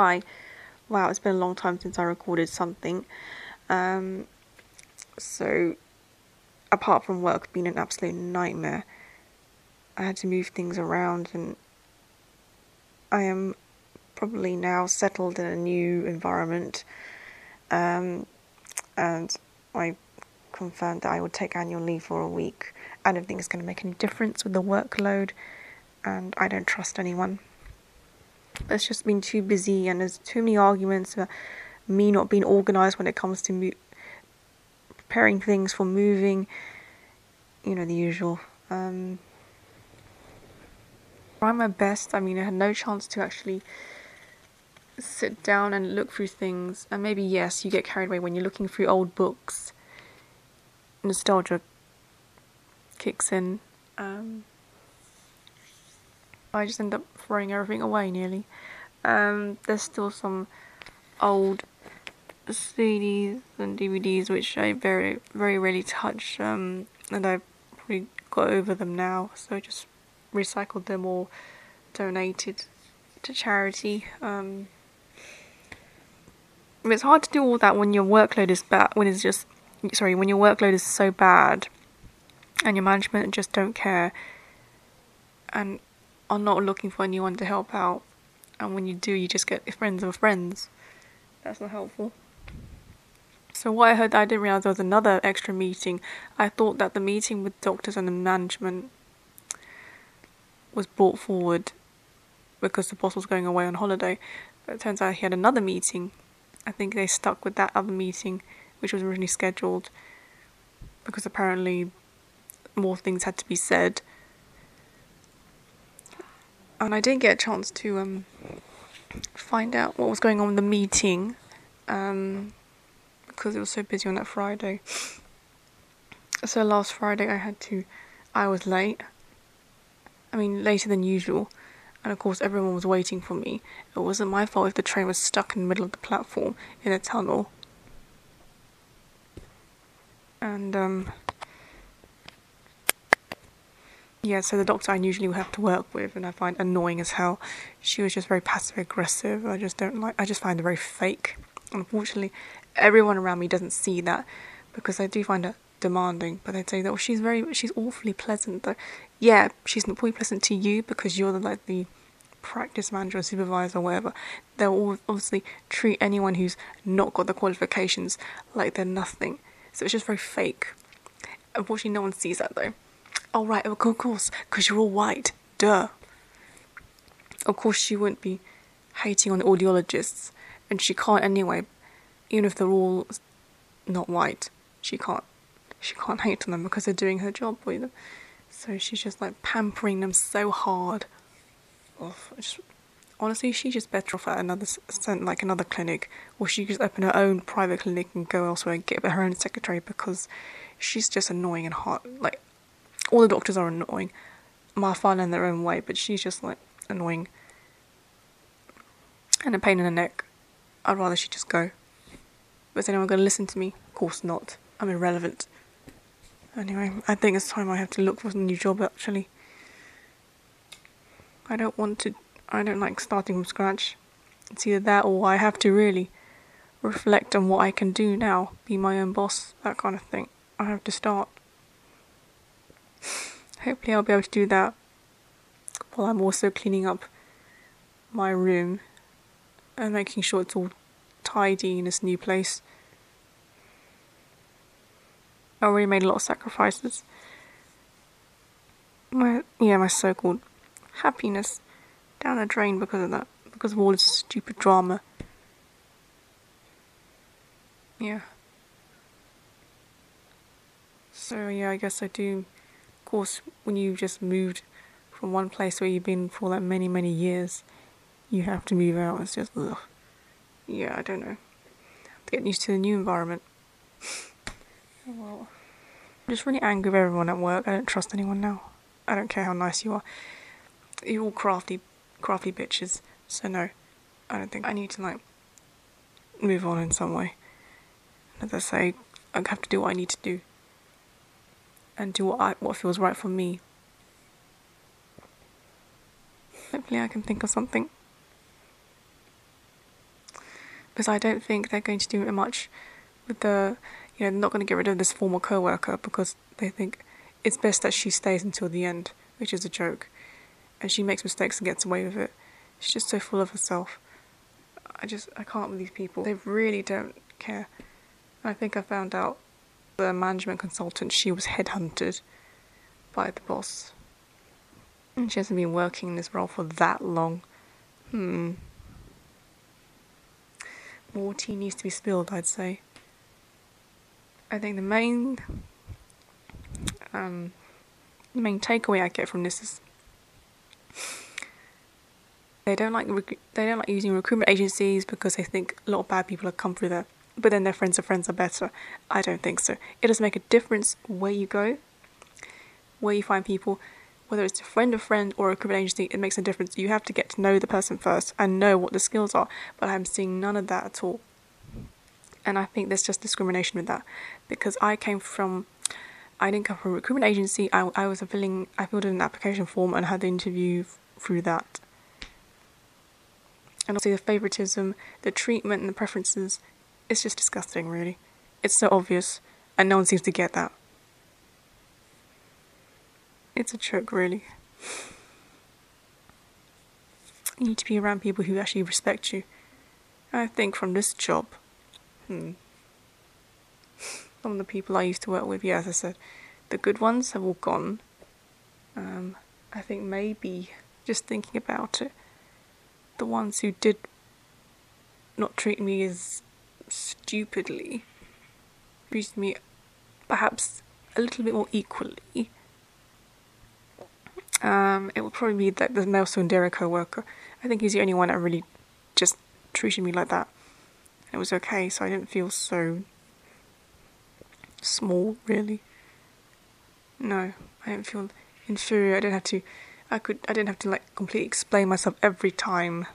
Hi. Wow, it's been a long time since I recorded something. Um, so, apart from work being an absolute nightmare, I had to move things around and I am probably now settled in a new environment. Um, and I confirmed that I would take annual leave for a week. I don't think it's going to make any difference with the workload, and I don't trust anyone. It's just been too busy, and there's too many arguments about me not being organized when it comes to mo- preparing things for moving. You know, the usual. Um, try my best. I mean, I had no chance to actually sit down and look through things. And maybe, yes, you get carried away when you're looking through old books. Nostalgia kicks in. Um, I just end up throwing everything away nearly. Um, there's still some old CDs and DVDs which I very very rarely touch, um, and I've probably got over them now, so I just recycled them or donated to charity. Um, it's hard to do all that when your workload is bad. When it's just sorry, when your workload is so bad, and your management just don't care, and are not looking for anyone to help out. And when you do, you just get friends of friends. That's not helpful. So what I heard, I didn't realize there was another extra meeting. I thought that the meeting with doctors and the management was brought forward because the boss was going away on holiday. But it turns out he had another meeting. I think they stuck with that other meeting, which was originally scheduled, because apparently more things had to be said and I didn't get a chance to um, find out what was going on in the meeting um, because it was so busy on that Friday. So last Friday I had to, I was late. I mean, later than usual. And of course, everyone was waiting for me. It wasn't my fault if the train was stuck in the middle of the platform in a tunnel. And, um, yeah, so the doctor I usually have to work with and I find annoying as hell. She was just very passive aggressive. I just don't like I just find her very fake. Unfortunately, everyone around me doesn't see that because I do find her demanding, but they'd say that well, she's very she's awfully pleasant though. Yeah, she's not probably pleasant to you because you're the like the practice manager or supervisor or whatever. They'll obviously treat anyone who's not got the qualifications like they're nothing. So it's just very fake. Unfortunately no one sees that though. Oh, right, of course, because you're all white. Duh. Of course, she wouldn't be hating on the audiologists, and she can't anyway, even if they're all not white. She can't. She can't hate on them because they're doing her job with them. So she's just like pampering them so hard. Oh, just, honestly, she's just better off at another like another clinic, or she could just open her own private clinic and go elsewhere and get her own secretary because she's just annoying and hot. Like all the doctors are annoying. My fine in their own way, but she's just like annoying and a pain in the neck. I'd rather she just go. But is anyone going to listen to me? Of course not. I'm irrelevant. Anyway, I think it's time I have to look for a new job actually. I don't want to, I don't like starting from scratch. It's either that or I have to really reflect on what I can do now, be my own boss, that kind of thing. I have to start. Hopefully, I'll be able to do that while I'm also cleaning up my room and making sure it's all tidy in this new place. I already made a lot of sacrifices. My yeah, my so-called happiness down the drain because of that, because of all this stupid drama. Yeah. So yeah, I guess I do course, when you've just moved from one place where you've been for like many, many years, you have to move out. It's just, ugh. Yeah, I don't know. To get used to the new environment. Oh, well, I'm just really angry with everyone at work. I don't trust anyone now. I don't care how nice you are. You're all crafty, crafty bitches. So no, I don't think I need to like move on in some way. As I say, I have to do what I need to do and do what I, what feels right for me. Hopefully, I can think of something. because I don't think they're going to do much with the, you know, not going to get rid of this former co-worker because they think it's best that she stays until the end, which is a joke, and she makes mistakes and gets away with it. She's just so full of herself. I just I can't with these people. They really don't care. I think I found out the management consultant she was headhunted by the boss. And she hasn't been working in this role for that long. Hmm. More tea needs to be spilled, I'd say. I think the main um, the main takeaway I get from this is they don't like rec- they don't like using recruitment agencies because they think a lot of bad people have come through there. But then their friends of friends are better. I don't think so. It does make a difference where you go, where you find people, whether it's a friend of friend or a recruitment agency. It makes a difference. You have to get to know the person first and know what the skills are. But I'm seeing none of that at all. And I think there's just discrimination with that because I came from I didn't come from a recruitment agency. I, I was filling I filled in an application form and had the interview through that and also the favoritism, the treatment, and the preferences. It's just disgusting, really. It's so obvious, and no one seems to get that. It's a joke, really. You need to be around people who actually respect you. I think from this job, hmm, some of the people I used to work with, yeah, as I said, the good ones have all gone. Um, I think maybe just thinking about it, the ones who did not treat me as stupidly treated me perhaps a little bit more equally. Um, it would probably be like the Nelson Dera co-worker. I think he's the only one that really just treated me like that. It was okay, so I didn't feel so small, really. No, I didn't feel inferior. I didn't have to I could I didn't have to like completely explain myself every time.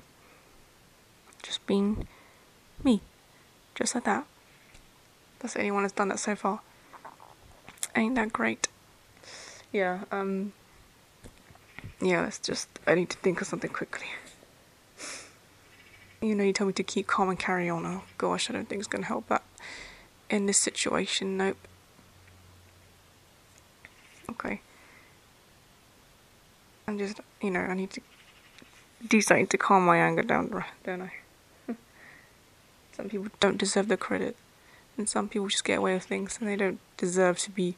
Just being me. Just like that. That's anyone has done that so far. Ain't that great? Yeah, um Yeah, let's just I need to think of something quickly. You know, you told me to keep calm and carry on. Oh gosh, I don't think it's gonna help that in this situation, nope. Okay. I'm just, you know, I need to do something to calm my anger down, don't I? Some people don't deserve the credit, and some people just get away with things, and they don't deserve to be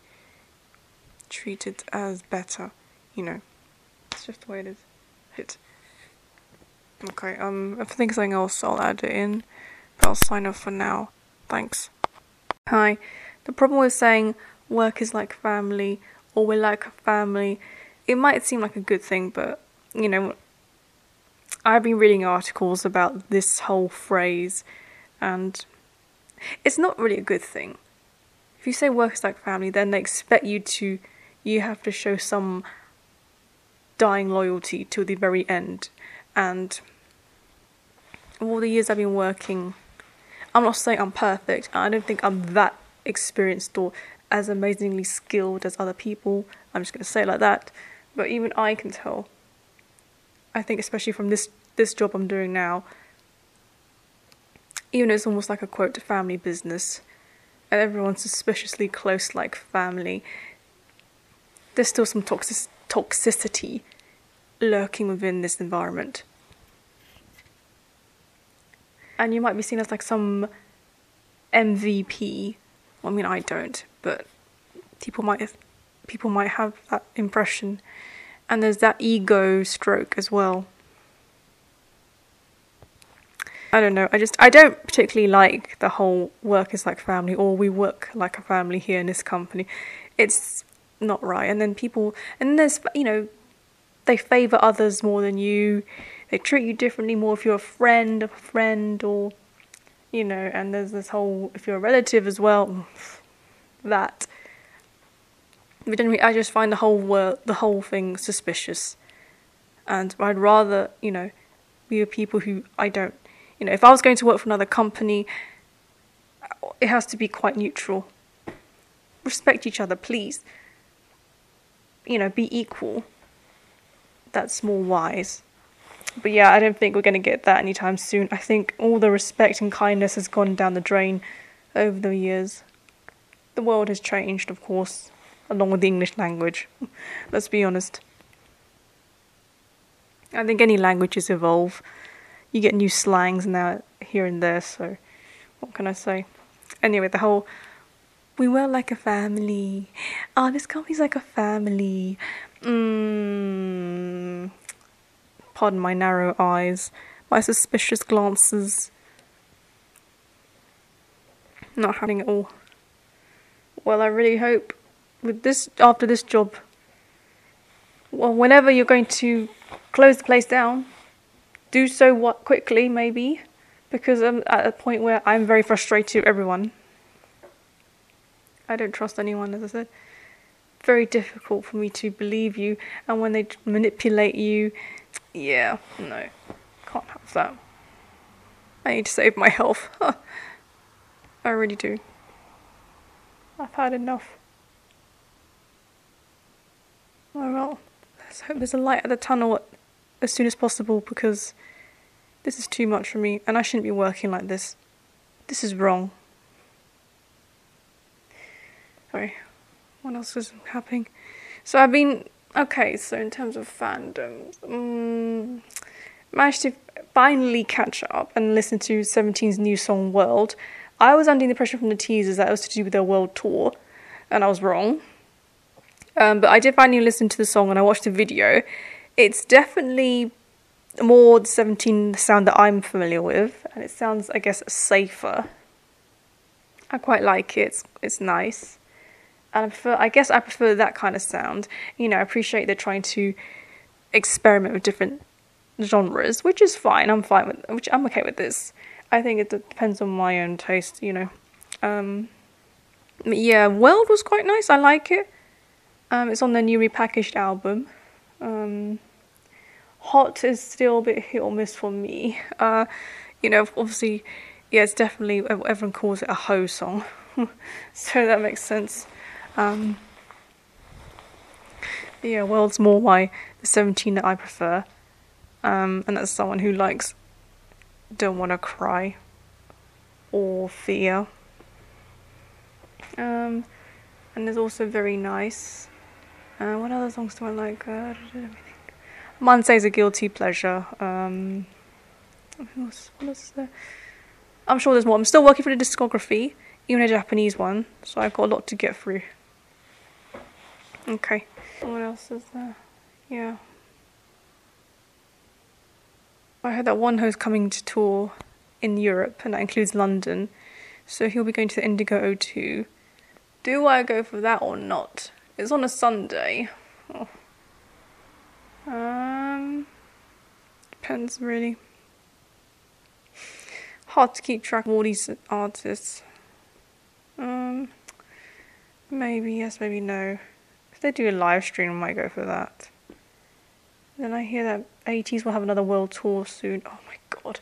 treated as better. You know, it's just the way it is. It. Okay. Um, if I think something else, I'll add it in. But I'll sign off for now. Thanks. Hi. The problem with saying work is like family or we're like a family it might seem like a good thing, but you know, I've been reading articles about this whole phrase, and it's not really a good thing. If you say work is like family, then they expect you to, you have to show some dying loyalty to the very end. And all the years I've been working, I'm not saying I'm perfect. I don't think I'm that experienced or as amazingly skilled as other people. I'm just going to say it like that. But even I can tell. I think especially from this this job I'm doing now, even though it's almost like a quote to family business, and everyone's suspiciously close like family, there's still some toxic- toxicity lurking within this environment. And you might be seen as like some MVP. Well, I mean, I don't, but people might people might have that impression. And there's that ego stroke as well. I don't know. I just I don't particularly like the whole work is like family or we work like a family here in this company. It's not right. And then people and there's you know they favor others more than you. They treat you differently more if you're a friend of a friend or you know, and there's this whole if you're a relative as well that but anyway, I just find the whole world, the whole thing suspicious, and I'd rather, you know, be with people who I don't, you know, if I was going to work for another company, it has to be quite neutral. Respect each other, please. You know, be equal. That's more wise. but yeah, I don't think we're going to get that anytime soon. I think all the respect and kindness has gone down the drain over the years. The world has changed, of course, along with the English language. Let's be honest. I think any languages evolve. You get new slangs now here and there, so what can I say? Anyway, the whole we were like a family. Ah, oh, this company's like a family. Mmm. Pardon my narrow eyes, my suspicious glances. Not having it all. Well, I really hope with this after this job. Well, whenever you're going to close the place down, do so what quickly maybe, because I'm at a point where I'm very frustrated with everyone. I don't trust anyone, as I said. Very difficult for me to believe you, and when they manipulate you, yeah, no, can't have that. I need to save my health. I really do. I've had enough. Oh well, let's hope there's a light at the tunnel as soon as possible because this is too much for me and I shouldn't be working like this. This is wrong. Sorry, what else is happening? So I've been okay. So in terms of fandom, um, managed to finally catch up and listen to 17's new song "World." I was under the impression from the teasers that it was to do with their world tour, and I was wrong. Um, but I did finally listen to the song and I watched the video. It's definitely more the 17 sound that I'm familiar with, and it sounds, I guess, safer. I quite like it. It's, it's nice and I prefer. I guess I prefer that kind of sound. You know, I appreciate they're trying to experiment with different genres, which is fine. I'm fine with. Which I'm okay with this. I think it depends on my own taste. You know. Um, yeah, World was quite nice. I like it. Um, it's on the new repackaged album. Um, Hot is still a bit hit or miss for me. Uh, you know, obviously, yeah, it's definitely everyone calls it a hoe song, so that makes sense. Um, yeah, World's more my the 17 that I prefer. Um, and that's someone who likes Don't Wanna Cry or Fear. Um, and it's also Very Nice. Uh, what other songs do I like? Uh, Mansae's a guilty pleasure. Um, what else, what else there? I'm sure there's more. I'm still working for the discography, even a Japanese one, so I've got a lot to get through. Okay. What else is there? Yeah. I heard that Wonho's coming to tour in Europe, and that includes London. So he'll be going to the Indigo O2. Do I go for that or not? It's on a Sunday. Oh. Depends really. Hard to keep track of all these artists. Um, maybe yes, maybe no. If they do a live stream, I might go for that. Then I hear that ATEEZ will have another world tour soon. Oh my god.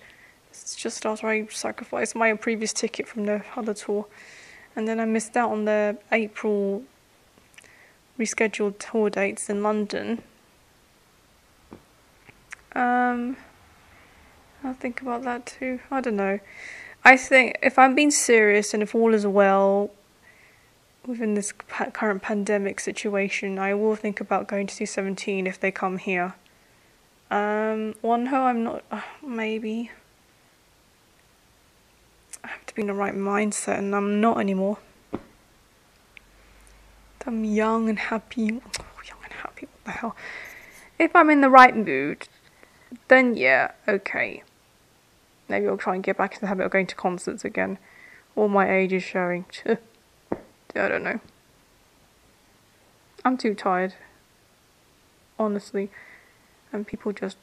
This is just after I sacrificed my previous ticket from the other tour. And then I missed out on the April rescheduled tour dates in London. Um, I'll think about that too. I don't know. I think if I'm being serious and if all is well, within this current pandemic situation, I will think about going to see 17 if they come here. Um, Wonho, I'm not, uh, maybe. I have to be in the right mindset, and I'm not anymore. I'm young and happy. Oh, young and happy, what the hell? If I'm in the right mood, then yeah, okay. Maybe I'll try and get back into the habit of going to concerts again. All my age is showing. I don't know. I'm too tired. Honestly. And people just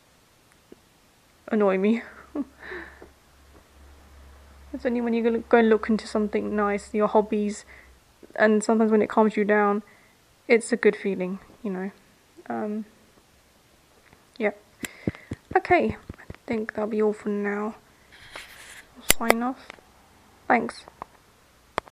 annoy me. it's only when you go and look into something nice, your hobbies, and sometimes when it calms you down, it's a good feeling, you know. Um. Okay, I think that'll be all for now. I'll sign off. Thanks.